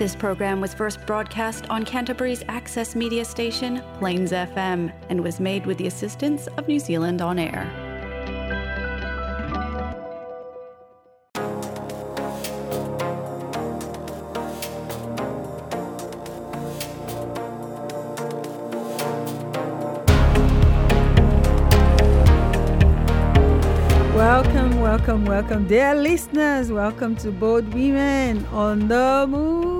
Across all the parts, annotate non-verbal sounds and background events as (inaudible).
This program was first broadcast on Canterbury's access media station, Plains FM, and was made with the assistance of New Zealand On Air. Welcome, welcome, welcome, dear listeners. Welcome to Bold Women on the Move.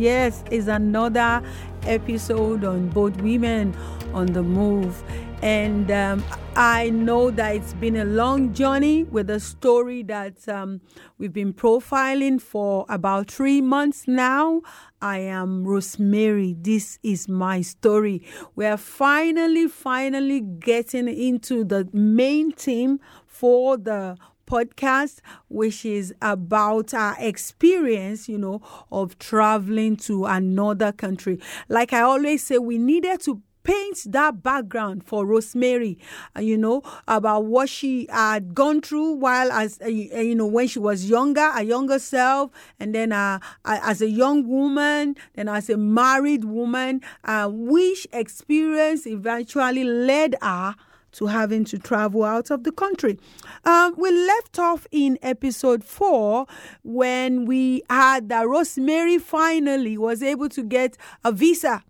Yes, it's another episode on Bold Women on the Move. And um, I know that it's been a long journey with a story that um, we've been profiling for about three months now. I am Rosemary. This is my story. We are finally, finally getting into the main theme for the podcast, which is about our experience, you know, of traveling to another country. Like I always say, we needed to paint that background for Rosemary, uh, you know, about what she had gone through while as uh, you know when she was younger, a younger self, and then uh, as a young woman, then as a married woman, uh, which experience eventually led her to having to travel out of the country. Um, we left off in episode four when we had that Rosemary finally was able to get a visa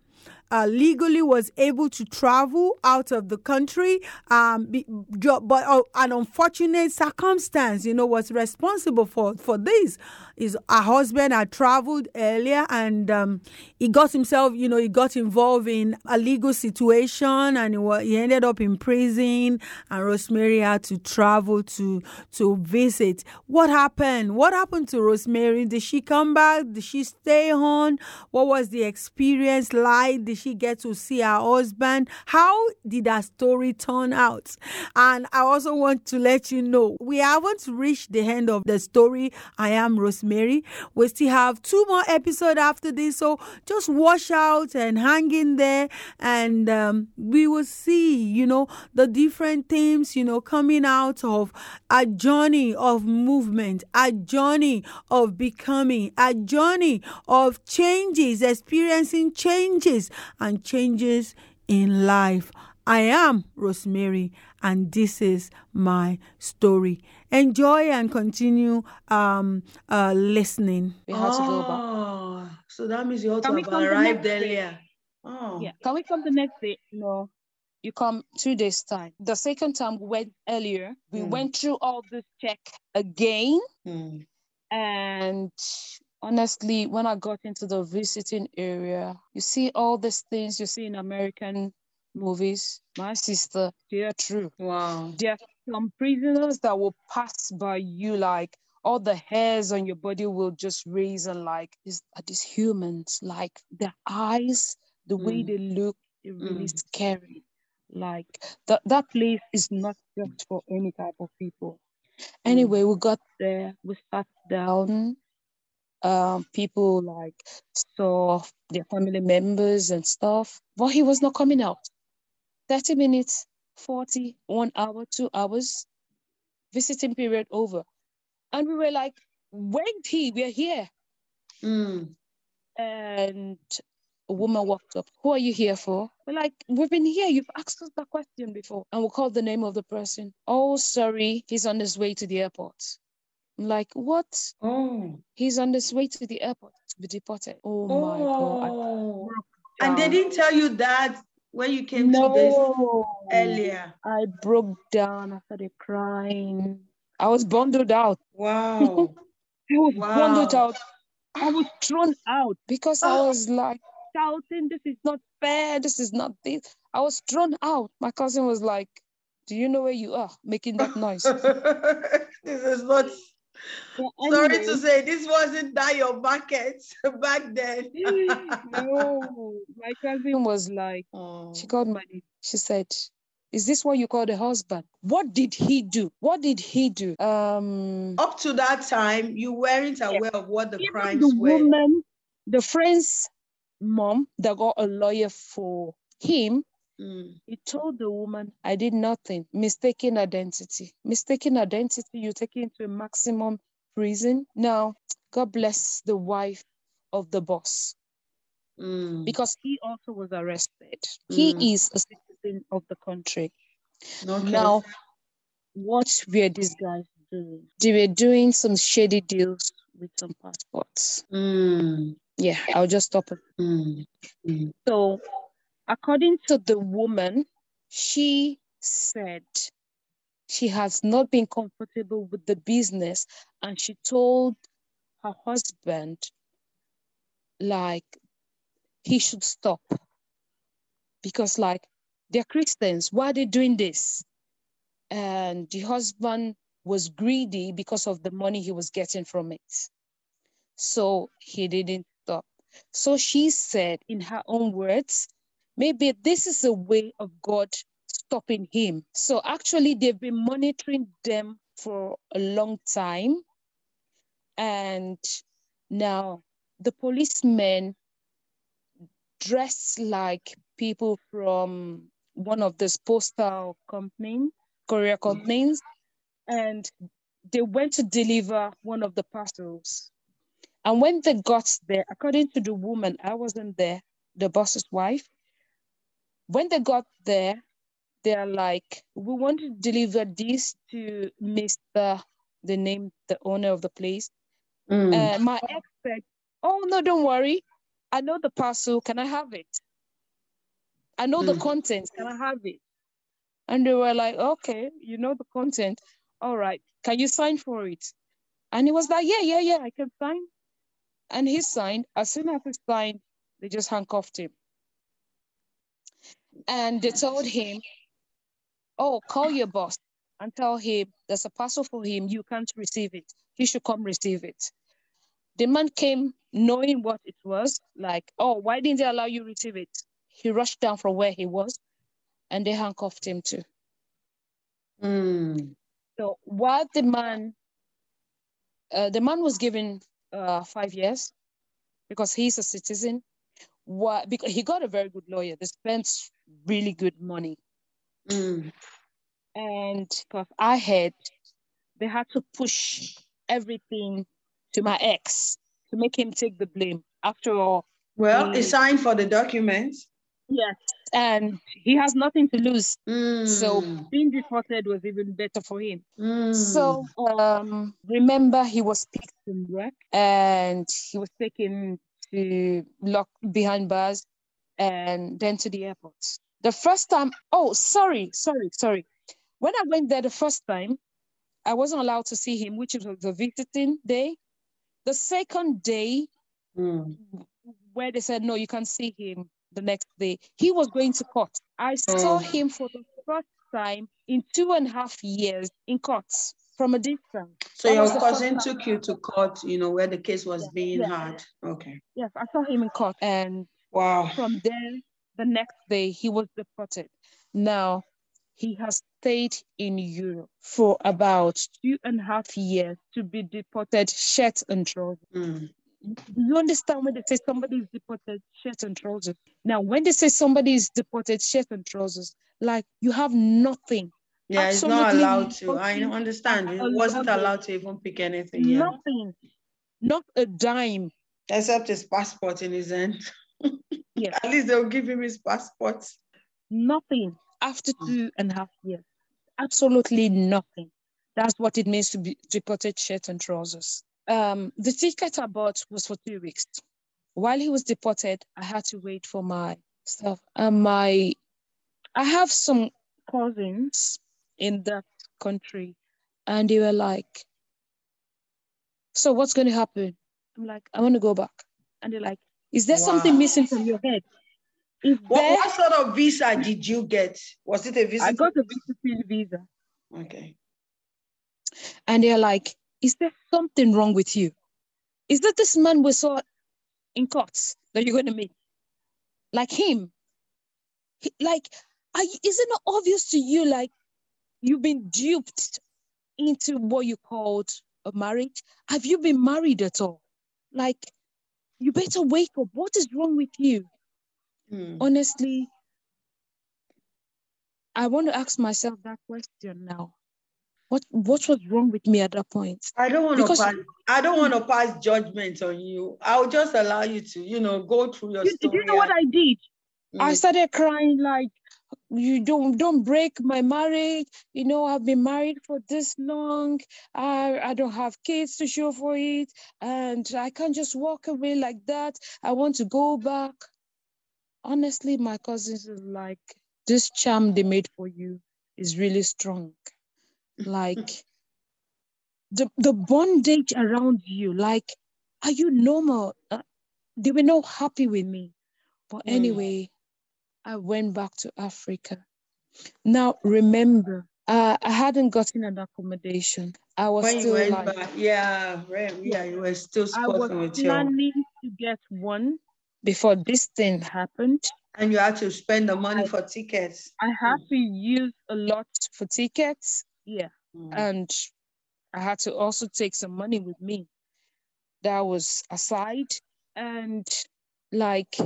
uh, legally was able to travel out of the country, um, be, but uh, an unfortunate circumstance, you know, was responsible for for this. Is her husband had traveled earlier and um, he got himself, you know, he got involved in a legal situation and he, he ended up in prison. And Rosemary had to travel to to visit. What happened? What happened to Rosemary? Did she come back? Did she stay on? What was the experience like? Did she get to see her husband? How did that story turn out? And I also want to let you know we haven't reached the end of the story. I am Rosemary. We still have two more episodes after this, so just watch out and hang in there, and um, we will see, you know, the different themes, you know, coming out of a journey of movement, a journey of becoming, a journey of changes, experiencing changes and changes in life. I am Rosemary, and this is my story. Enjoy and continue um, uh, listening. We had to go back. Oh, so that means you ought to Can we have the arrived earlier. Oh, Yeah. Can we come the next day? No. You come two days time. The second time we went earlier, we Hmm. went through all this check again. Hmm. And honestly, when I got into the visiting area, you see all these things you see in American movies. My sister, they're true. Wow. There are some prisoners that will pass by you like all the hairs on your body will just raise and like is are these humans like their eyes the way Mm. they look is really Mm. scary like that that place is not just for any type of people anyway we got there we sat down um people like saw their family members and stuff. But he was not coming out. 30 minutes 40 one hour two hours visiting period over. And we were like wait he? We're here. Hmm. and a woman walked up who are you here for? We're like we've been here. You've asked us that question before. And we called the name of the person. Oh sorry. He's on his way to the airport like what Oh. he's on his way to the airport to be deported oh, my god I Oh. And they didn't tell you that when you came to this earlier. I broke down. I started crying. I was bundled out. Wow. (laughs) I was bundled out. I was thrown out because I Oh. was like shouting, This is not fair. This is not this. I was thrown out. My cousin was like, Do you know where you are making that noise? (laughs) this is not. Well, Sorry to say, this wasn't that your market (laughs) back then. (laughs) no, my cousin was like, Oh. She called my name. She said, Is this what you call the husband? What did he do? What did he do? Um, Up to that time, you weren't aware of what the even crimes the were. woman, the friend's mom that got a lawyer for him, Mm. he told the woman, I did nothing. Mistaken identity. Mistaken identity, you take into a maximum prison. Now, God bless the wife of the boss Mm. because he also was arrested. Mm. He is a citizen of the country. Okay. Now, what were these guys doing? They were doing some shady deals with some passports. Mm. Yeah, I'll just stop it. Mm. Mm. So, according to the woman, she said she has not been comfortable with the business and she told her husband, like, he should stop because, like, they're Christians. Why are they doing this? And the husband was greedy because of the money he was getting from it. So he didn't stop. So she said, in her own words, maybe this is a way of God stopping him. So actually, they've been monitoring them for a long time. And now the policemen dress like people from one of these postal companies, courier mm-hmm. companies, and they went to deliver one of the parcels. And when they got there, according to the woman, I wasn't there, the boss's wife. When they got there, they're like, we want to deliver this to Mr. The name, the owner of the place. Mm. Uh, my ex said, Oh, no, don't worry. I know the parcel. Can I have it? I know the Mm. contents. Can I have it? And they were like, Okay, you know the content. All right. Can you sign for it? And he was like, Yeah, yeah, yeah, I can sign. And he signed. As soon as he signed, they just handcuffed him. And they told him, Oh, call your boss and tell him there's a parcel for him. You can't receive it. He should come receive it. The man came knowing what it was, like, oh, why didn't they allow you receive it? He rushed down from where he was and they handcuffed him too. Mm. So while the man, uh, the man was given uh, five years because he's a citizen. What, because he got a very good lawyer. They spent really good money. Mm. And because I had, they had to push everything to my ex to make him take the blame. After all, Well, he signed for the documents. yes, and he has nothing to lose. Mm. So being deported was even better for him. Mm. So um, remember, he was picked from work and he was taken to lock behind bars and then to the airport. The first time, oh, sorry, sorry, sorry. When I went there the first time, I wasn't allowed to see him, which was the visiting day. The second day, Mm. where they said, no, you can't see him the next day, he was going to court. I saw Oh. him for the first time in two and a half years in court from a distance. So That your was the first cousin took you to court, you know, where the case was Yeah, being yeah. had. Okay. Yes, I saw him in court. And Wow. from there, the next day, he was deported. Now, he has stayed in Europe for about two and a half years to be deported, shirt and trousers. Mm. You understand when they say somebody is deported, shirt and trousers? Now, when they say somebody is deported, shirt and trousers, like you have nothing, Yeah, it's not allowed to. I understand. It wasn't allowed to even pick anything. Yeah. nothing, not a dime. Except his passport in his hand. (laughs) Yes. At least they'll give him his passport. Nothing after Mm. two and a half years. Absolutely nothing. That's what it means to be deported shirt and trousers. Um, the ticket I bought was for two weeks. While he was deported, I had to wait for my stuff. And my, I have some cousins in that country, and they were like, "So what's going to happen?" I'm like, "I want to go back," and they're like, "Is there something missing from your head?" What, what sort of visa did you get? Was it a visa? I got a visiting visa. Okay. and they're like, "Is there something wrong with you? Is that this man we saw in courts that you're going to meet, like him? He- like, are, you- is it not obvious to you? Like, you've been duped into what you called a marriage. Have you been married at all? Like, you better wake up. What is wrong with you? Mm. Honestly, I want to ask myself that question now. what what was wrong with me at that point? I don't want because, to pass. I don't want to pass judgment on you. I'll just allow you to, you know, go through your you, story. You know what I did? Mm. I started crying like, you don't don't break my marriage. You know, I've been married for this long. I I don't have kids to show for it, and I can't just walk away like that. I want to go back. Honestly, my cousins are like, this charm they made for you is really strong like (laughs) the the bondage around you like are you normal uh, they were not happy with me but mm. I went back to africa now remember uh, i hadn't gotten an accommodation i was when still like, back, yeah right, yeah you were still i was planning to get one before this thing happened and you had to spend the money I, for tickets i had to use a lot for tickets yeah. Mm. And I had to also take some money with me. That was aside. And like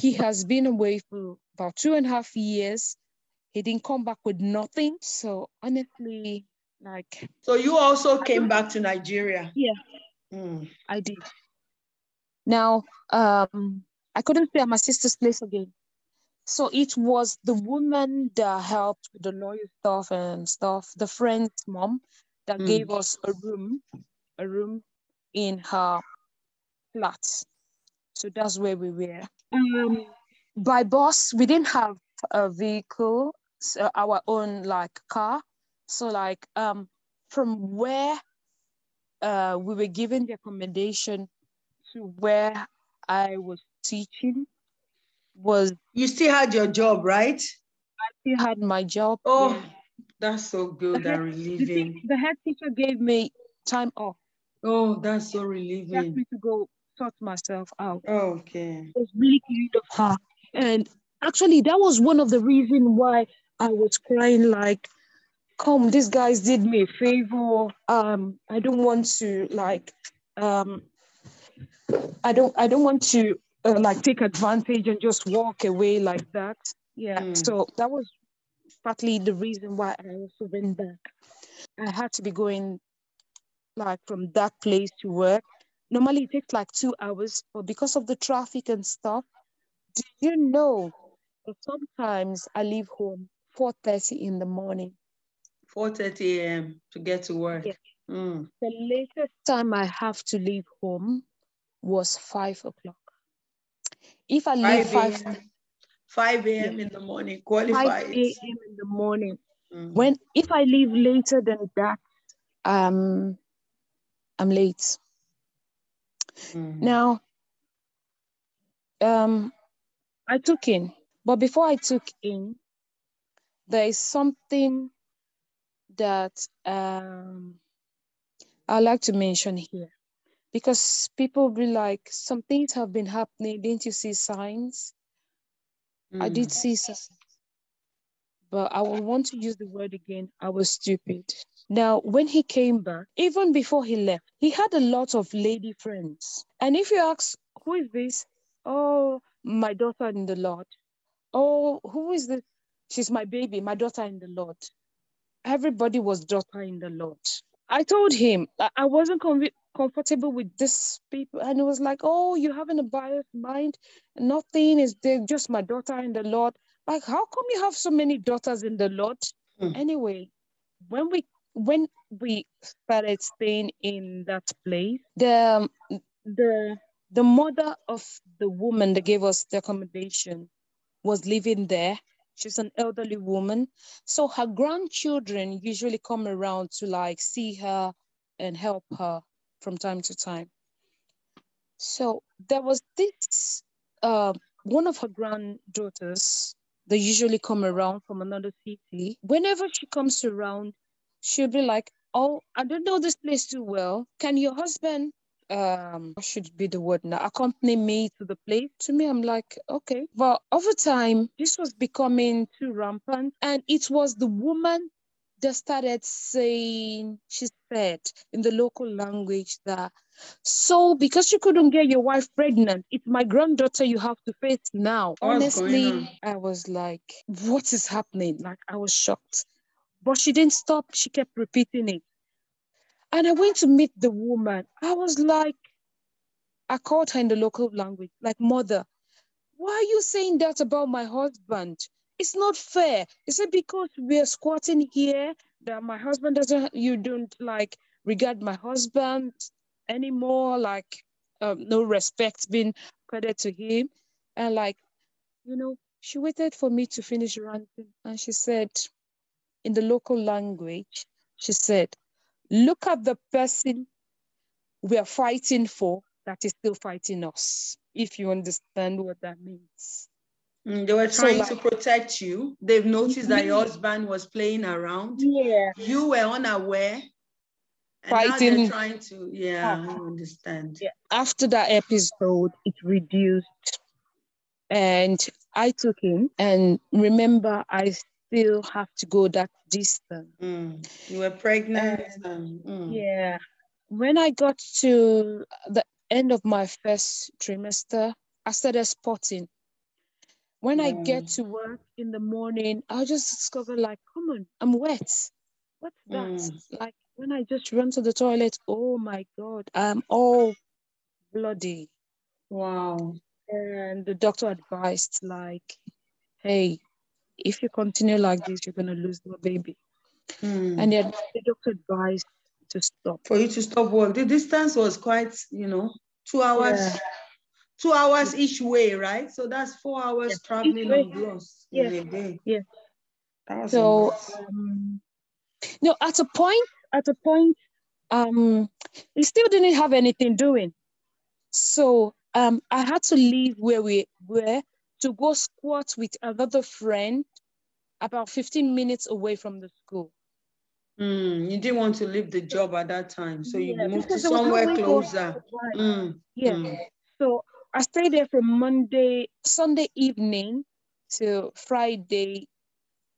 he has been away for about two and a half years. He didn't come back with nothing. So honestly, like So you also came back to Nigeria? Yeah. Mm. I did. Now um I couldn't stay at my sister's place again. So it was the woman that helped with the lawyer stuff and stuff, the friend's mom that mm. gave us a room, a room in her flat. So that's where we were. Um, by bus, we didn't have a vehicle, so our own like car. So like um, from where uh, we were given the accommodation to where I was teaching was you still had your job, right? I still had my job. Oh, yeah. that's so good and relieving. The, the, head teacher gave me time off. Oh, that's so relieving. asked me to go sort myself out. Oh, okay. It was really kind of her. And actually, that was one of the reasons why I was crying like, come, these guys did me a favor. Um, I don't want to like um I don't I don't want to uh, like take advantage and just walk away like that. Yeah. Mm. So that was partly the reason why I also went back. I had to be going like from that place to work. Normally it takes like two hours, but because of the traffic and stuff, do you know that sometimes I leave home 4:30 in the morning. 4:30 a.m. to get to work. Yeah. Mm. The latest time I have to leave home was five o'clock. If I leave 5 5, 5 a.m. Yeah. in the morning, qualified. 5 a.m. in the morning. Mm-hmm. When if I leave later than that, um, I'm late. Mm-hmm. Now, um, I took in, but before I took in, there is something that um, I like to mention here because people be like, some things have been happening. Didn't you see signs? Mm. I did mm. see signs. But I will want to use the word again. I was stupid. Now, when he came back, even before he left, he had a lot of lady friends. And if you ask, who is this? Oh, my daughter in the Lord. Oh, who is this? She's my baby, my daughter in the Lord. Everybody was daughter in the Lord. I told him I wasn't convinced comfortable with this people and it was like oh you having a biased mind nothing is there just my daughter in the lord like how come you have so many daughters in the lord mm. anyway when we when we started staying in that place the the the mother of the woman that gave us the accommodation was living there she's an elderly woman so her grandchildren usually come around to like see her and help her from time to time. So there was this uh, one of her granddaughters they usually come around from another city. Whenever she comes around, she'll be like, Oh, I don't know this place too well. Can your husband um should be the word now accompany me to the place to me i'm like okay but over time this was becoming too rampant and it was the woman that started saying, she said in the local language that, so because you couldn't get your wife pregnant, it's my granddaughter you have to face now. What's Honestly, I was like, what is happening? Like, I was shocked. But she didn't stop. She kept repeating it. And I went to meet the woman. I was like, I called her in the local language, like, mother, why are you saying that about my husband? It's not fair. Is it because we're squatting here that my husband doesn't, you don't like regard my husband anymore? Like, um, no respect being credit to him. And like, you know, she waited for me to finish ranting and she said, in the local language, she said, look at the person we are fighting for that is still fighting us, if you understand what that means. Mm, they were trying so, like, to protect you. They've noticed that your husband was playing around. Yeah. You were unaware. And fighting. Trying to, yeah, I understand. Yeah. After that episode, it reduced. And I took him. And remember, I still have to go that distance. Mm. You were pregnant. And, mm. Yeah. When I got to the end of my first trimester, I started spotting. When mm. I get to work in the morning, I'll just discover like, come on, I'm wet. What's that? Mm. Like when I just run to the toilet, oh my God, I'm all bloody. Wow. And the doctor advised like, hey, if you continue like this, you're gonna lose your baby. Mm. And the doctor advised to stop. For you to stop work. The distance was quite, you know, two hours, yeah. two hours each way, right? So that's four hours traveling on bus yeah. in a day. Yeah. So um, no, at a point, at a point, um, we still didn't have anything doing. So um, I had to leave where we were to go squat with another friend about 15 minutes away from the school. Mm, you didn't want to leave the job at that time, so you yeah, moved to somewhere closer. Mm, yeah. Mm. So I stayed there from Monday, Sunday evening to Friday.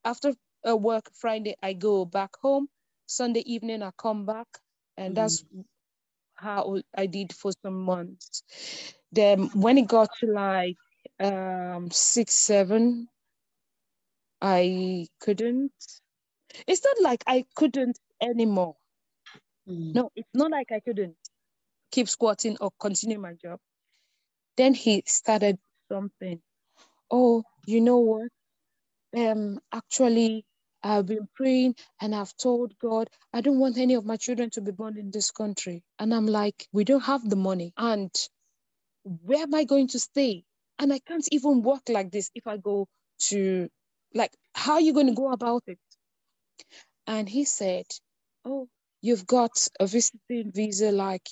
After uh, work Friday, I go back home. Sunday evening, I come back, and that's mm. how I did for some months. Then when it got to like um, six, seven, I couldn't it's not like I couldn't anymore. Mm. No, it's not like I couldn't keep squatting or continue my job. Then he started something. Oh, you know what? Um, actually, I've been praying and I've told God, I don't want any of my children to be born in this country. And I'm like, we don't have the money. And where am I going to stay? And I can't even work like this if I go to, like, how are you going to go about it? And he said, Oh, you've got a visiting visa, like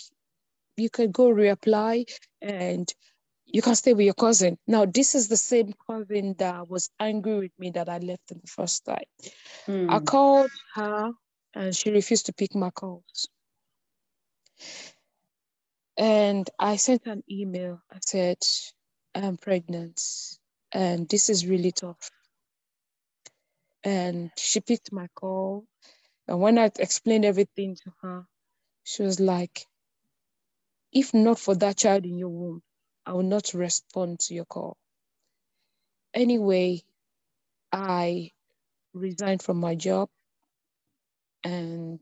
you can go reapply and you can stay with your cousin. Now, this is the same cousin that was angry with me that I left in the first time. I hmm. called her and she refused to pick my calls. And I sent an email. I said, I'm pregnant and this is really tough and she picked my call. And when I explained everything to her, she was like, if not for that child in your womb, I will not respond to your call. Anyway, I resigned from my job and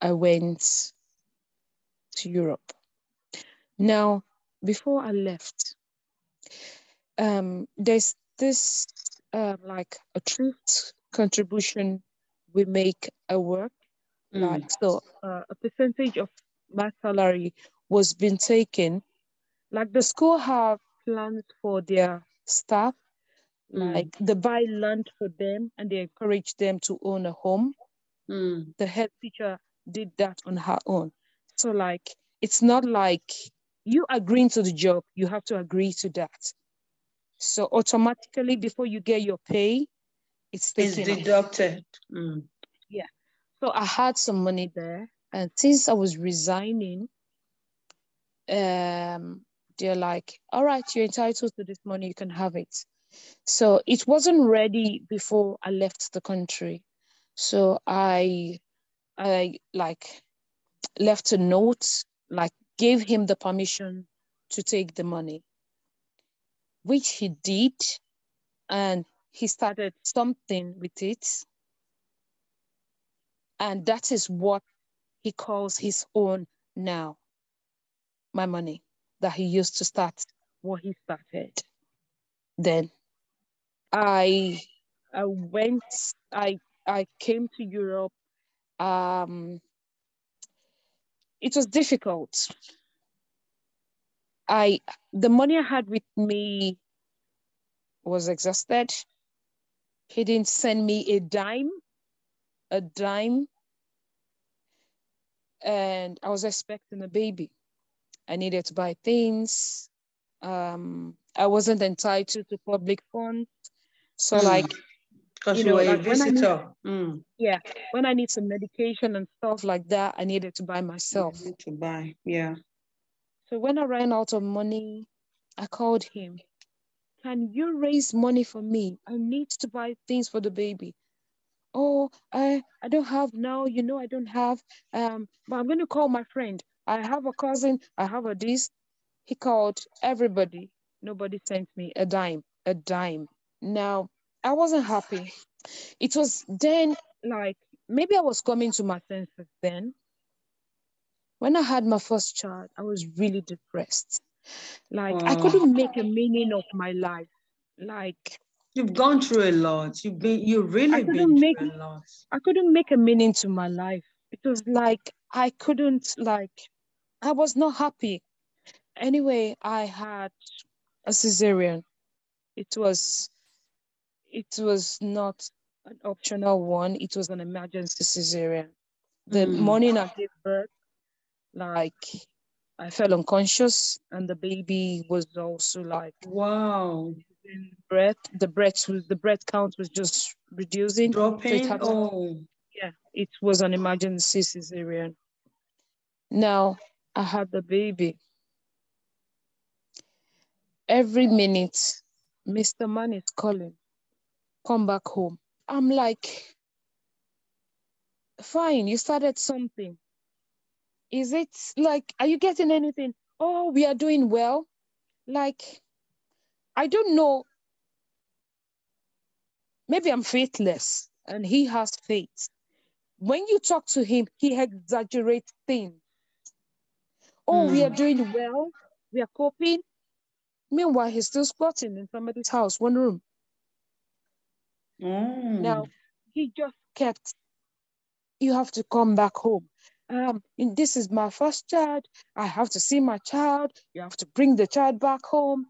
I went to Europe. Now, before I left, um, there's this um, like a truth contribution we make a work. Mm. Like so, uh, a percentage of my salary was being taken. Like the school have plans for their staff, mm. like they buy land for them and they encourage them to own a home. Mm. The head teacher did that on her own. So like it's not like you agreeing to the job, you have to agree to that. So automatically before you get your pay, it's taken it's deducted. Mm. Yeah. So I had some money there. And since I was resigning, um, they're like, all right, you're entitled to this money, you can have it. So it wasn't ready before I left the country. So I I like left a note, like gave him the permission to take the money which he did, and he started something with it. And that is what he calls his own now. My money that he used to start what he started. Then I I went I I came to Europe. Um it was difficult. I the money I had with me was exhausted. He didn't send me a dime, a dime. And I was expecting a baby. I needed to buy things. Um, I wasn't entitled to public funds. So mm. like because you, know, were like a visitor. Need, mm. Yeah. When I need some medication and stuff like that, I needed to buy myself. To buy, yeah. So when I ran out of money, I called him. Can you raise money for me? I need to buy things for the baby. Oh, I I don't have now. You know I don't have. Um, but I'm going to call my friend. I have a cousin. I have a this. He called everybody. Nobody sent me a dime. A dime. Now I wasn't happy. It was then like maybe I was coming to my senses then. When I had my first child, I was really depressed. Like I couldn't make a meaning of my life. Like you've gone through a lot. You've been you really been make, through a lot. I couldn't make a meaning to my life. It was like I couldn't like I was not happy. Anyway, I had a cesarean. It was it was not an optional one, it was an emergency cesarean. The mm. morning I gave birth, like I fell unconscious and the baby was also like wow. breath the breath was the breath count was just reducing. Dropping? so oh. Yeah it was an emergency cesarean. Now i had the baby. Every minute mr man is calling come back home. I'm like, fine, you started something. Is it like, are you getting anything? Oh, we are doing well. Like, I don't know. Maybe I'm faithless and he has faith. When you talk to him, he exaggerates things. Oh, mm. we are hmm. doing well. We are coping. Meanwhile, he's still squatting in somebody's house, one room. Mm. Now, he just kept, you have to come back home. Um, this is my first child. I have to see my child. You have to bring the child back home.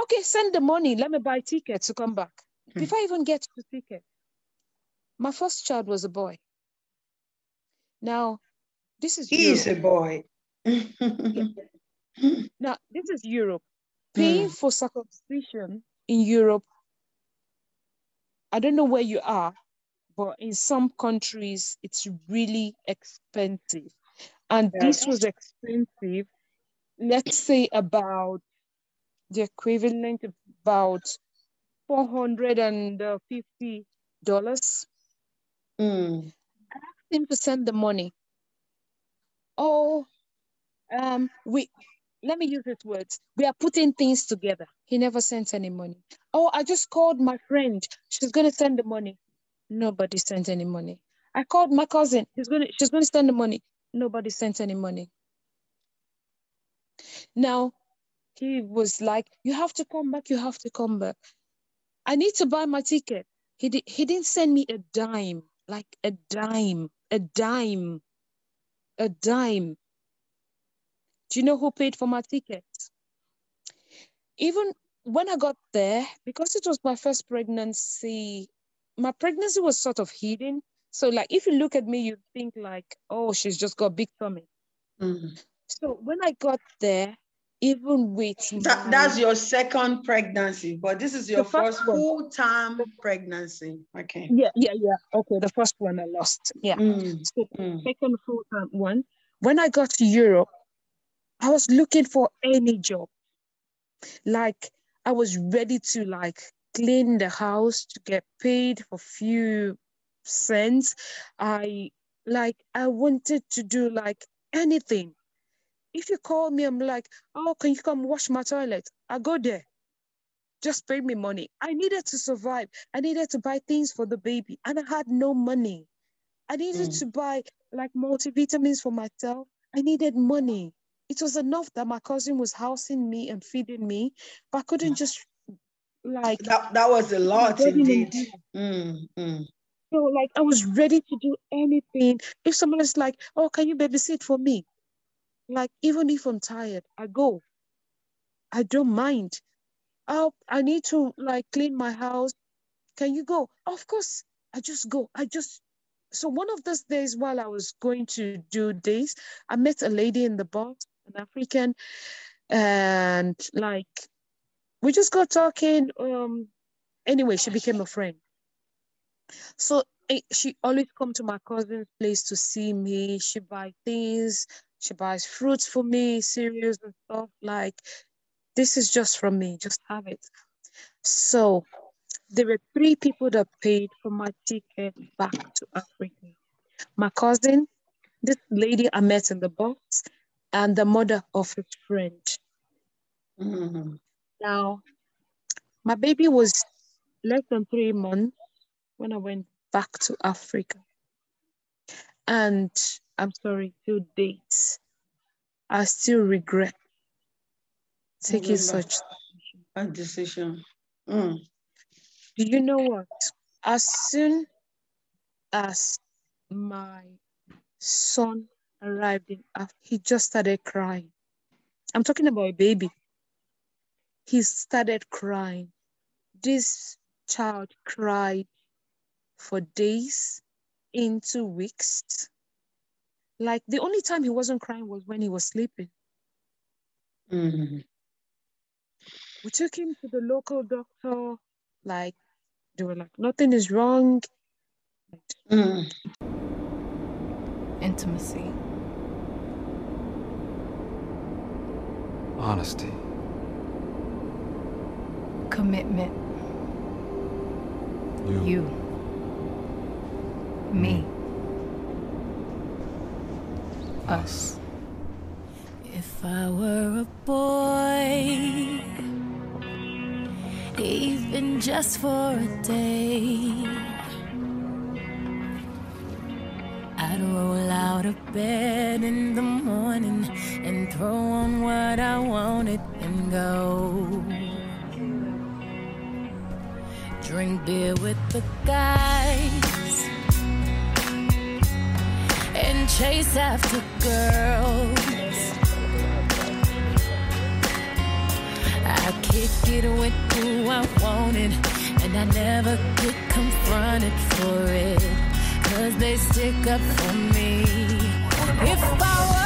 Okay, send the money. Let me buy tickets to come back. Mm. Before I even get to the ticket, my first child was a boy. Now, this is he is a boy. (laughs) now, this is Europe. Paying mm. for circumcision in Europe I don't know where you are, but in some countries it's really expensive. And yeah. this was expensive, let's say about the equivalent of about $450. Mm. I asked him to send the money. Oh, um, we let me use his words. We are putting things together. He never sent any money. Oh, I just called my friend. She's gonna send the money. Nobody sent any money. I called my cousin. She's gonna she's gonna send the money. Nobody sent any money. Now he was like, You have to come back, you have to come back. I need to buy my ticket. He did he didn't send me a dime, like a dime, a dime, a dime. Do you know who paid for my ticket? Even when I got there, because it was my first pregnancy, my pregnancy was sort of hidden. So, like, if you look at me, you think like, oh, she's just got big tummy. Mm-hmm. So when I got there, even with that, my, that's your second pregnancy, but this is your first, first full-time pregnancy. Okay. Yeah, yeah, yeah. Okay, the first one I lost. Yeah. Mm. So mm. second full-time one. When I got to Europe, I was looking for any job. Like I was ready to like clean the house to get paid for few cents. I like I wanted to do like anything. If you call me, I'm like, oh, can you come wash my toilet? I go there. Just pay me money. I needed to survive. I needed to buy things for the baby, and I had no money. I needed mm. to buy like multivitamins for myself. I needed money. It was enough that my cousin was housing me and feeding me, but I couldn't just like that. That was a lot indeed. Mm, mm. So like I was ready to do anything. If someone is like, "Oh, can you babysit for me?" Like even if I'm tired, I go. I don't mind. Oh, I need to like clean my house. Can you go? Of course. I just go. I just so one of those days while I was going to do this, I met a lady in the bus, an African, and like we just got talking. Um anyway, she became a friend. So eh, she always come to my cousin's place to see me. She buy things, she buys fruits for me, cereals and stuff. Like this is just from me, just have it. So there were three people that paid for my ticket back to Africa. My cousin, this lady I met in the box, and the mother of his friend. Mm-hmm. Now, my baby was less than three months when I went back to Africa. And I'm sorry, to date, I still regret taking such a decision. Mm. Do you know what? As soon as my son arrived in Africa, he just started crying. I'm talking about a baby. He started crying. This child cried for days into weeks. Like the only time he wasn't crying was when he was sleeping. Mm-hmm. We took him to the local doctor. Like they were like, nothing is wrong. Mm. Intimacy. Honesty. Commitment. You. You me, us. If I were a boy, even just for a day, I'd roll out of bed in the morning and throw on what I wanted and go. Drink beer with the guys and chase after girls. I kick it with who I wanted, and I never get confronted for it. Cause they stick up for me. If I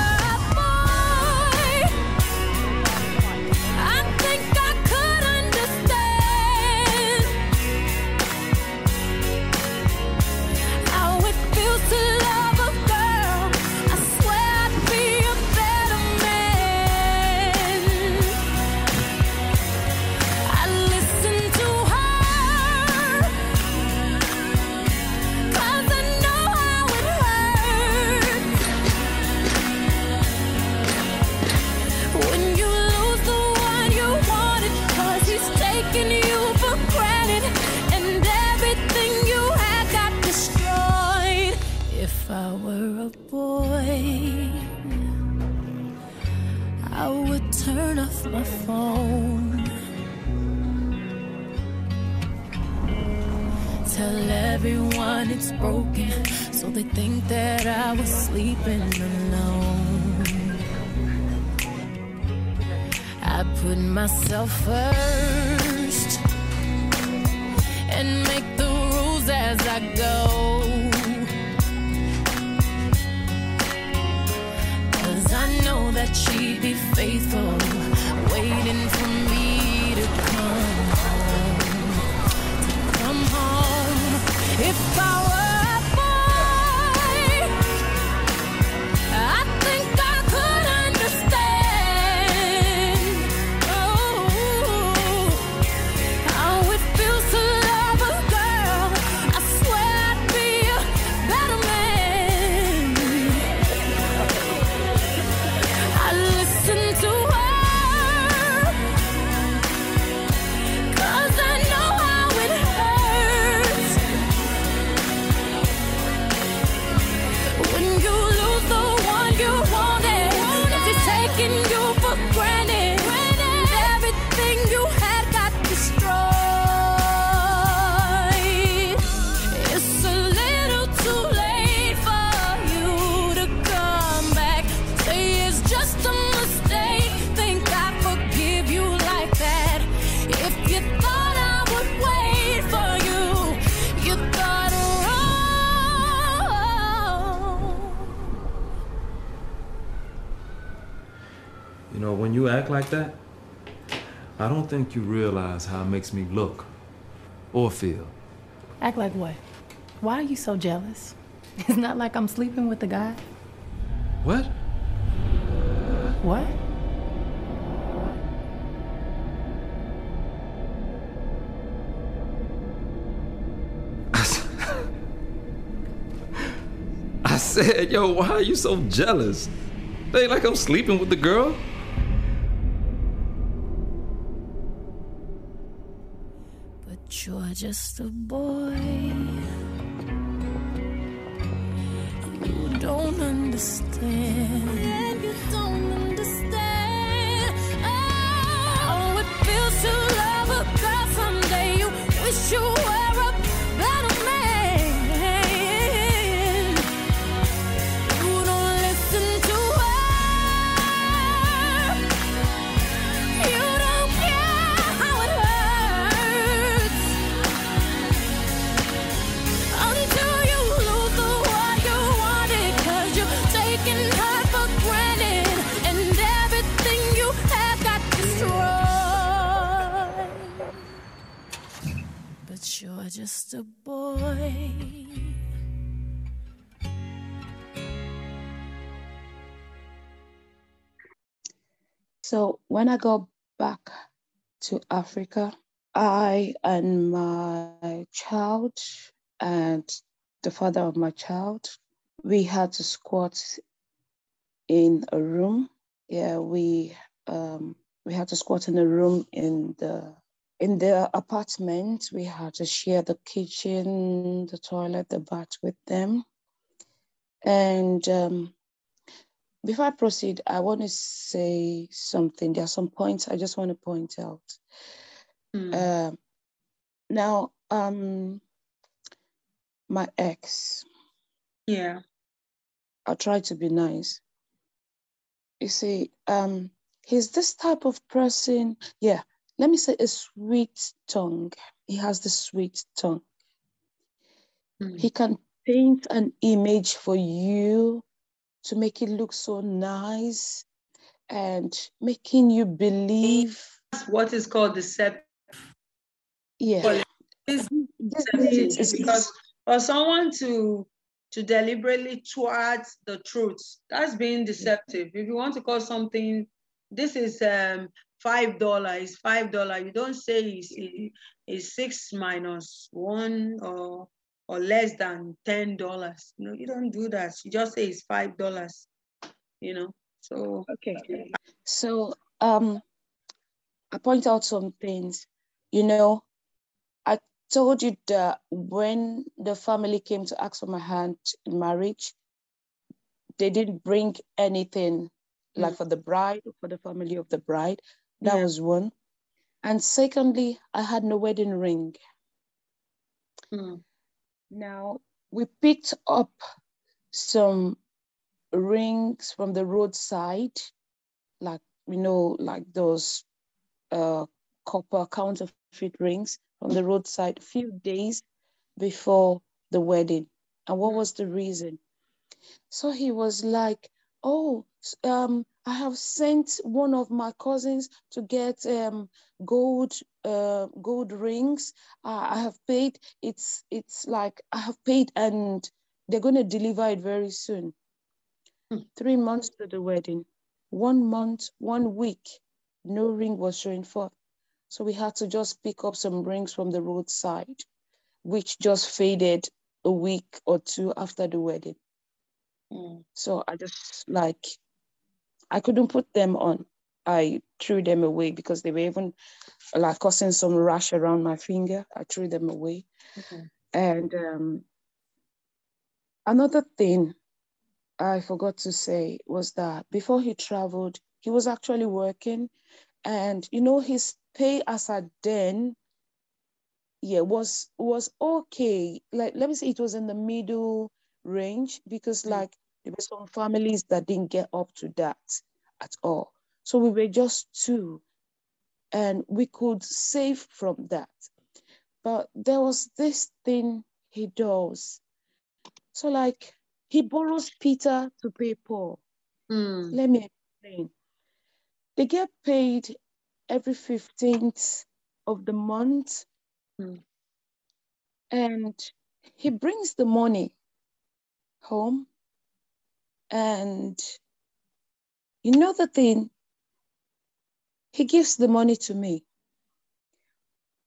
Tell everyone it's broken, so they think that I was sleeping alone. I put myself first and make the rules as I go. Cause I know that she'd be faithful waiting for me If I were like that? I don't think you realize how it makes me look or feel. Act like what? Why are you so jealous? (laughs) It's not like I'm sleeping with the guy. What? What? I (laughs) said, yo, why are you so jealous? It ain't like I'm sleeping with the girl. Just a boy. You don't understand. You don't understand. Oh, it feels to love a girl someday. You wish you But just a boy. So when I got back to Africa, I and my child and the father of my child, we had to squat in a room. Yeah, we um, we had to squat in a room in the in the apartment. We had to share the kitchen, the toilet, the bath with them. And um, before I proceed, I want to say something. There are some points I just want to point out. Um, now, um, my ex, Yeah. I'll try to be nice. You see, um, he's this type of person. Yeah, let me say a sweet tongue. He has the sweet tongue. He can paint an image for you to make it look so nice and making you believe. That's what is called deceptive. Yeah. This This deceptive is- because for someone to to deliberately thwart the truth, that's being deceptive. If you want to call something, this is um five dollar, is five dollar. You don't say it's, it's six minus one or or less than ten dollars. No, you don't do that. You just say it's five dollars. You know. So Okay. So um I point out some things. You know, I told you that when the family came to ask for my hand in marriage, they didn't bring anything like for the bride or for the family of the bride. That Yeah. was one. And secondly, I had no wedding ring. mm, Now we picked up some rings from the roadside, like you know, like those uh, copper counterfeit rings from the roadside a few days before the wedding. And what was the reason? So he was like, "Oh, um, I have sent one of my cousins to get um gold uh gold rings. Uh, I have paid. It's it's like I have paid, and they're gonna deliver it very soon. Hmm. Three months to the wedding, one month, one week, no ring was showing forth. So we had to just pick up some rings from the roadside, which just faded a week or two after the wedding. mm, So I just like, I couldn't put them on. I threw them away because they were even like causing some rash around my finger. I threw them away. okay. And um, another thing I forgot to say was that before he traveled, he was actually working, and you know his pay as a den yeah, was was okay. Like let me say, it was in the middle range because like there were some families that didn't get up to that at all. So we were just two, and we could save from that. But there was this thing he does. So like he borrows Peter to pay Paul. Mm, Let me explain. they get paid every 15th of the month. Mm. And he brings the money home. And you know the thing, he gives the money to me.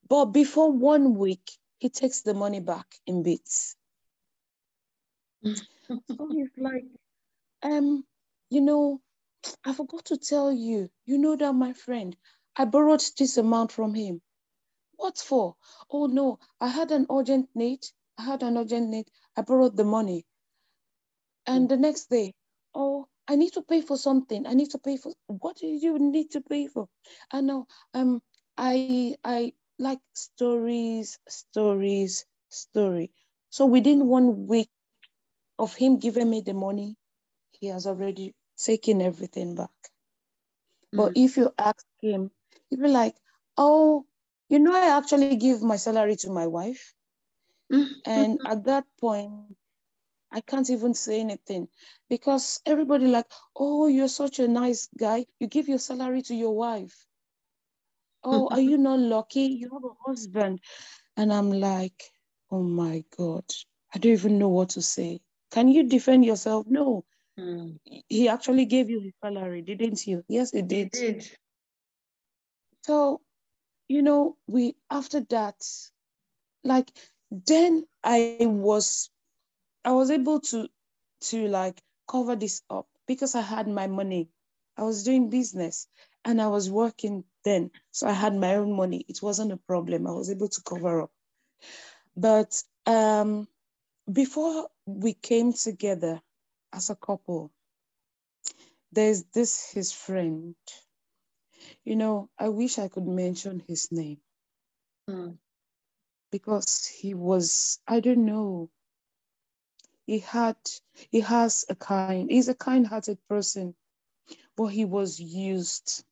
But before one week, he takes the money back in bits. (laughs) so he's like, um, you know, I forgot to tell you, you know that my friend, I borrowed this amount from him. What for? Oh no, I had an urgent need. I had an urgent need. I borrowed the money. And the next day, oh, I need to pay for something. I need to pay for what do you need to pay for? I know. Um, I I like stories, stories, story. So within one week of him giving me the money, he has already taken everything back. Mm. But if you ask him, he'll be like, Oh, you know, I actually give my salary to my wife. and at that point, I can't even say anything because everybody like, oh, you're such a nice guy. You give your salary to your wife. Oh, are you not (laughs) lucky? You have a husband. And I'm like, oh my God, I don't even know what to say. Can you defend yourself? No. Mm. He actually gave you his salary, didn't you? Yes, he did. He did. So, you know, we after that, like then I was I was able to to like cover this up because I had my money. I was doing business and I was working then. So I had my own money. It wasn't a problem. I was able to cover up. But um, before we came together as a couple, there's this his friend. You know, I wish I could mention his name. Mm. Because he was, I don't know, he had he has a kind he's a kind-hearted person but he was used.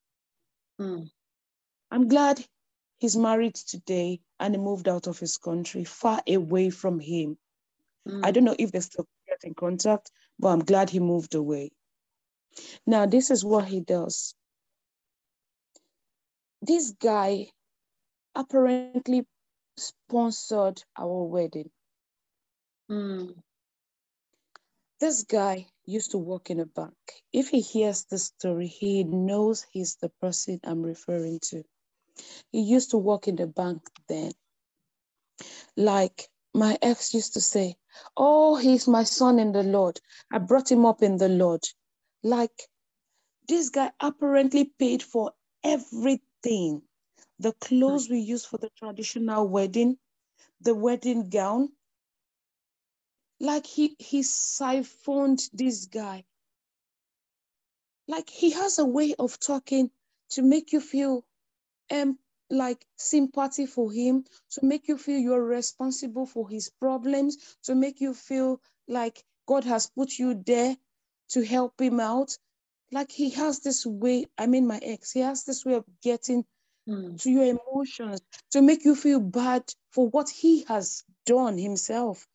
Mm. i'm glad he's married today and he moved out of his country far away from him. Mm. i don't know if they still get in contact but i'm glad he moved away. Now this is what he does. This guy apparently sponsored our wedding. Mm this guy used to work in a bank. If he hears this story, he knows he's the person I'm referring to. He used to work in the bank then. Like my ex used to say, Oh, he's my son in the Lord. I brought him up in the Lord. Like this guy apparently paid for everything the clothes hmm. we use for the traditional wedding, the wedding gown, like he he siphoned this guy. Like he has a way of talking to make you feel um like sympathy for him to make you feel you're responsible for his problems to make you feel like god has put you there to help him out. Like he has this way i mean my ex he has this way of getting mm. to your emotions to make you feel bad for what he has done himself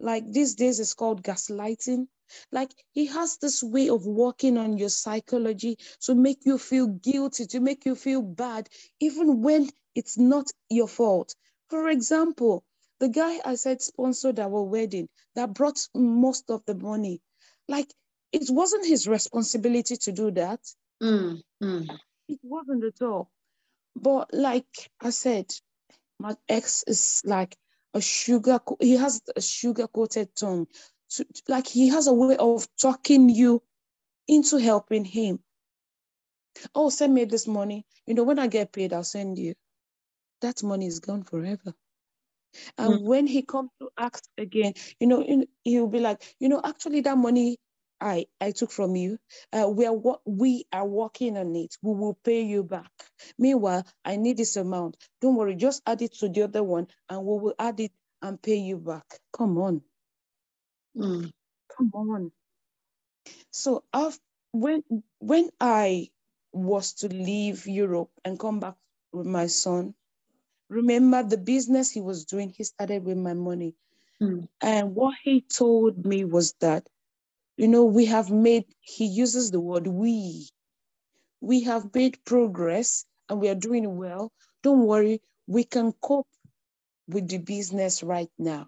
like these days it's called gaslighting. Like he has this way of working on your psychology to make you feel guilty to make you feel bad even when it's not your fault. For example the guy i said sponsored our wedding that brought most of the money. Like it wasn't his responsibility to do that. Mm, mm. it wasn't at all. But like i said my ex is like a sugar he has a sugar coated tongue to, like he has a way of talking you into helping him. Oh send me this money. You know when i get paid i'll send you. That money is gone forever. And mm. when he comes to ask again you know he'll be like you know actually that money I I took from you. Uh, we are we are working on it. We will pay you back. Meanwhile, I need this amount. Don't worry, just add it to the other one, and we will add it and pay you back. Come on, mm. come on. So after, when when I was to leave Europe and come back with my son, remember the business he was doing. He started with my money, mm. and what he told me was that you know, we have made, he uses the word we. we have made progress and we are doing well. Don't worry, we can cope with the business right now.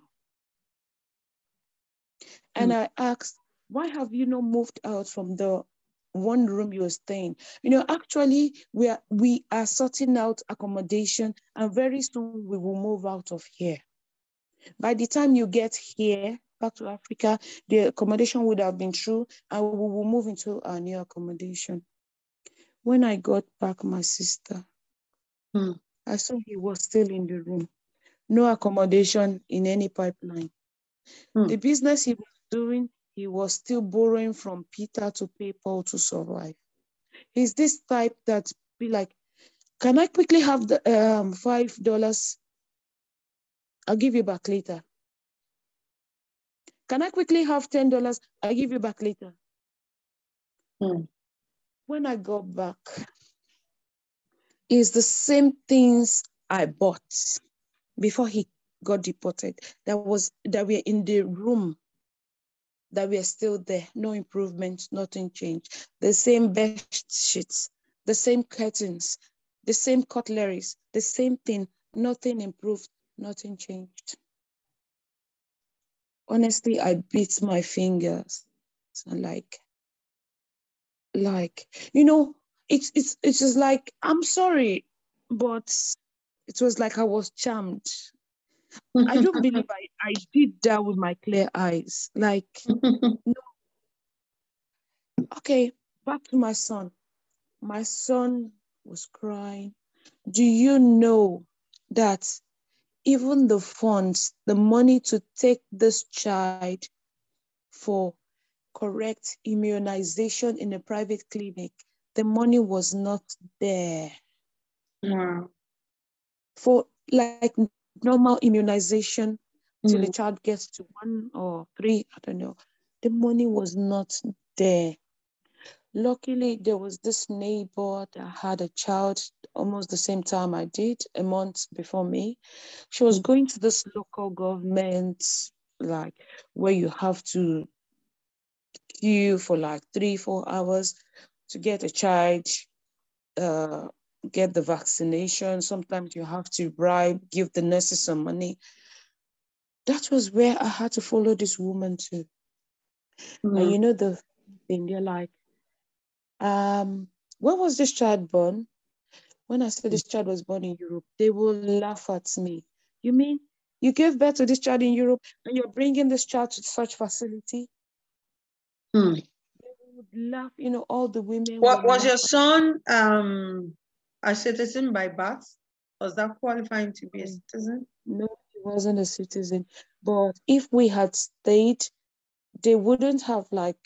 And hmm. I asked, why have you not moved out from the one room you're staying? You know, actually, we are we are sorting out accommodation, and very soon we will move out of here. By the time you get here, back to Africa, the accommodation would have been through, and we will move into our new accommodation. When I got back, my sister, Hmm. I saw he was still in the room. No accommodation in any pipeline. Hmm. The business he was doing, he was still borrowing from Peter to pay Paul to survive. He's this type that be like, can I quickly have the um five dollars? I'll give you back later. Can I quickly have ten dollars? I'll give you back later. Hmm. When I got back, it's the same things I bought before he got deported. That was that we're in the room that we're still there. No improvement, nothing changed. The same bed sheets, the same curtains, the same cutleries, the same thing. Nothing improved, nothing changed. Honestly, I beat my fingers and like, like, you know, it's it's it's just like I'm sorry, but it was like I was charmed. I don't (laughs) believe I, I did that with my clear eyes. Like, (laughs) no. okay, back to my son. My son was crying. Do you know that even the funds, the money to take this child for correct immunization in a private clinic, the money was not there Wow. for like normal immunization till the Mm. child gets to one or three, I don't know. The money was not there. Luckily, there was this neighbor that had a child almost the same time I did, a month before me. She was going to this local government, like where you have to queue for like three, four hours to get a child, uh, get the vaccination. Sometimes you have to bribe, give the nurses some money. That was where I had to follow this woman to. And Mm. you know the thing, they're like, um, when was this child born? When I said this child was born in Europe, they will laugh at me. You mean you gave birth to this child in Europe and you're bringing this child to such facility? Hmm. They would laugh, you know, all the women. What was your son um a citizen by birth? Was that qualifying to be a Mm. citizen? No, he wasn't a citizen. But if we had stayed, they wouldn't have like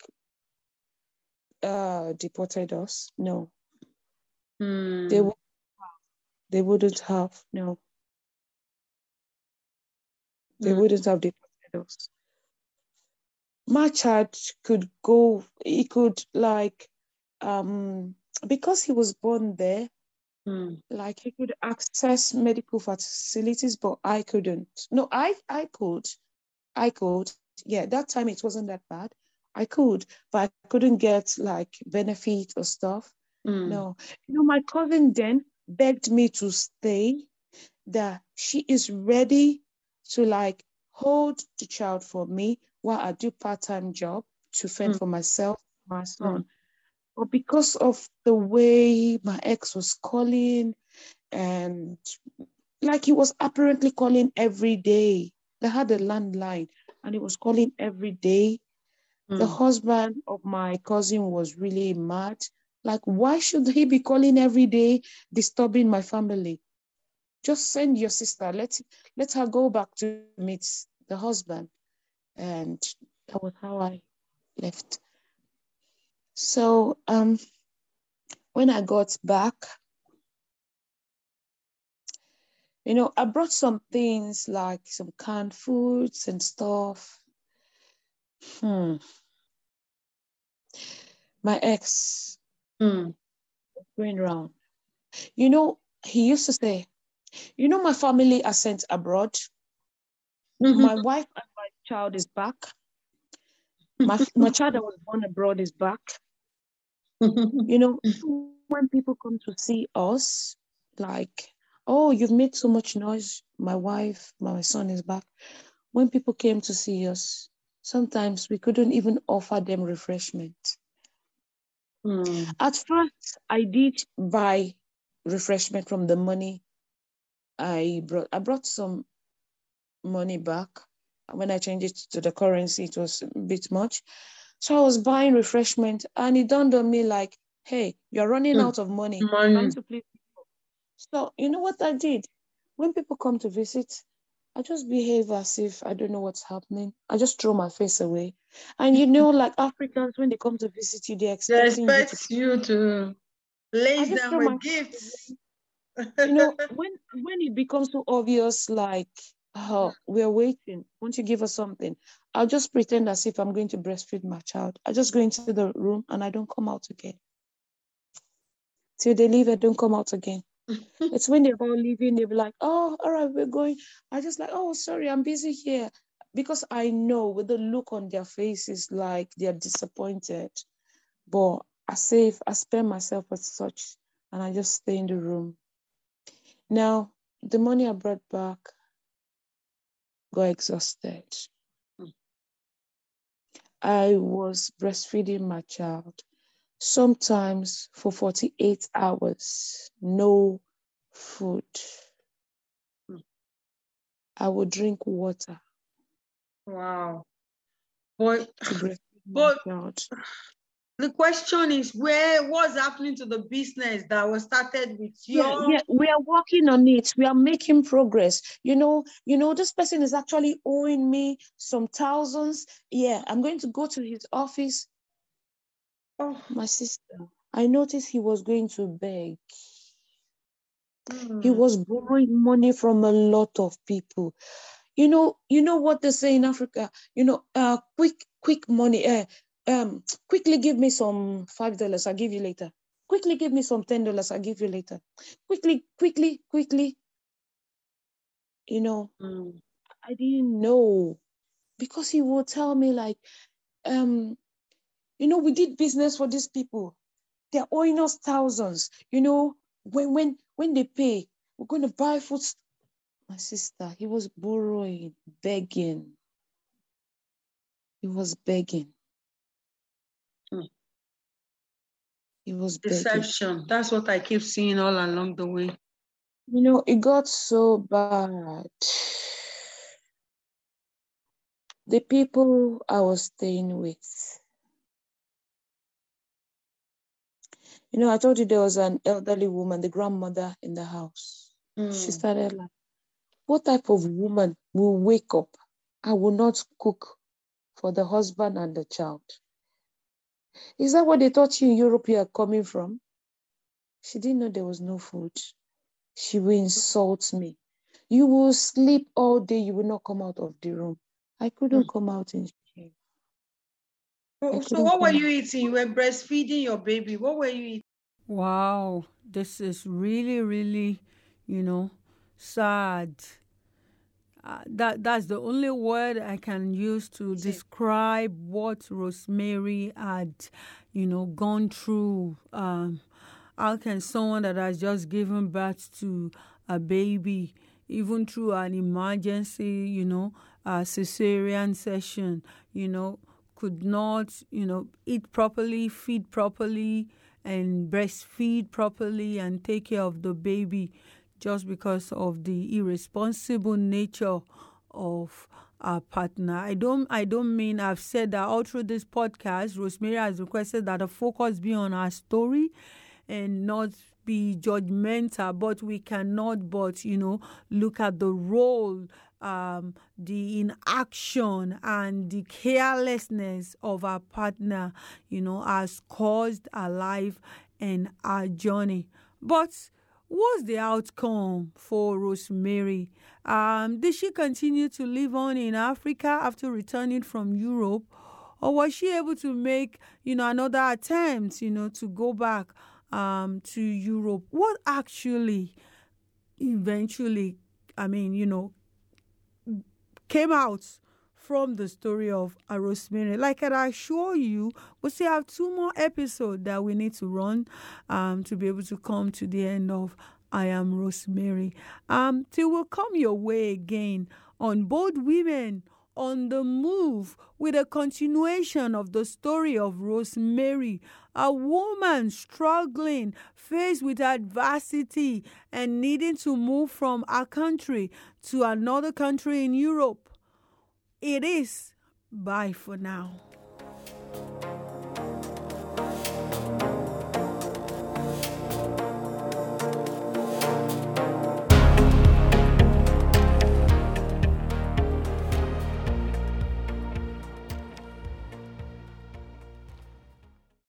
uh deported us. No, Hmm. they would they wouldn't have. No, they Mm. wouldn't have deported us. My child could go, he could like um because he was born there, Hmm. like he could access medical facilities, but I couldn't. No, I I could. I could. Yeah, that time it wasn't that bad. I could, but I couldn't get like benefit or stuff. Hmm. No. You know, my cousin then begged me to stay, that she is ready to like hold the child for me while I do part-time job to fend Mm. for myself, my son. But because of the way my ex was calling and like he was apparently calling every day. They had a landline and he was calling every day. The Hmm. husband of my cousin was really mad. Like, why should he be calling every day, disturbing my family? Just send your sister. Let let her go back to meet the husband. And that was how I left. So um when I got back, you know, I brought some things like some canned foods and stuff. Hmm. My ex Hmm. going around. You know, he used to say, you know, my family are sent abroad. My wife and my child is back. My, my (laughs) child that was born abroad is back. (laughs) You know, when people come to see us, like, oh, you've made so much noise. My wife, my son is back. When people came to see us, sometimes we couldn't even offer them refreshment. Mm. At first, I did buy refreshment from the money I brought. I brought some money back. When I changed it to the currency, it was a bit much. So I was buying refreshment, and it dawned on me like, hey, you're running Mm. out of money. Money. To please. So you know what I did? When people come to visit, I just behave as if I don't know what's happening. I just throw my face away. And you know, like Africans, when they come to visit you, They expecting you to expect you to lace them with gifts. you know when when it becomes so obvious like oh we're waiting won't you give us something i'll just pretend as if i'm going to breastfeed my child i just go into the room and i don't come out again till they leave i don't come out again (laughs) it's when they're all leaving they'll be like oh all right we're going. I just like oh sorry i'm busy here. Because i know with the look on their faces like they're disappointed. But i save i spare myself as such and i just stay in the room. Now, the money I brought back got exhausted. Mm. I was breastfeeding my child, sometimes for 48 hours, no food. Mm. I would drink water Wow. But to breastfeed (sighs) my But- the question is where what's happening to the business that was started with you Yeah, yeah, we are working on it. We are making progress. You know, you know, this person is actually owing me some thousands. Yeah, I'm going to go to his office. Oh, My sister, I noticed he was going to beg. He mm. was borrowing money from a lot of people. You know, you know what they say in Africa. You know, uh, quick, quick money. Uh, um, quickly give me some five dollars. I'll give you later. Quickly give me some ten dollars. I'll give you later. Quickly, quickly, quickly. You know, Mm. I didn't know because he would tell me like, um, you know, we did business for these people. They're owing us thousands. You know, when when when they pay, we're going to buy food. My sister, he was borrowing, begging. He was begging. Hmm. He was begging. deception that's what i keep seeing all along the way You know, it got so bad. The people I was staying with. You know, I told you there was an elderly woman, the grandmother in the house. She Mm. started like, What type of woman will wake up? I will not cook for the husband and the child. Is that what they taught you in Europe you are coming from? She didn't know there was no food. She will insult me. You will sleep all day, you will not come out of the room. I couldn't come out in. So- I so what were you eating? You were breastfeeding your baby. What were you eating? Wow, this is really, really, you know, sad. Uh, that that's the only word I can use to describe what Rosemary had, you know, gone through. Um, how can someone that has just given birth to a baby, even through an emergency, you know, a cesarean section, you know, could not, you know, eat properly, feed properly, and breastfeed properly and take care of the baby just because of the irresponsible nature of our partner. I don't I don't mean I've said that all through this podcast, Rosemary has requested that the focus be on our story and not be judgmental, but we cannot but, you know, look at the role, um, the inaction and the carelessness of our partner, you know, has caused our life and our journey. But what's the outcome for Rosemary? Um, did she continue to live on in Africa after returning from Europe? Or was she able to make, you know, another attempt, you know, to go back um, to Europe? What actually eventually, I mean, you know, came out from the story of Rosemary. Like I assure you, we still have two more episodes that we need to run um, to be able to come to the end of I Am Rosemary. Um, till we'll come your way again on Bold Women on the move with a continuation of the story of Rosemary, a woman struggling, faced with adversity, and needing to move from a country to another country in Europe. It is bye for now.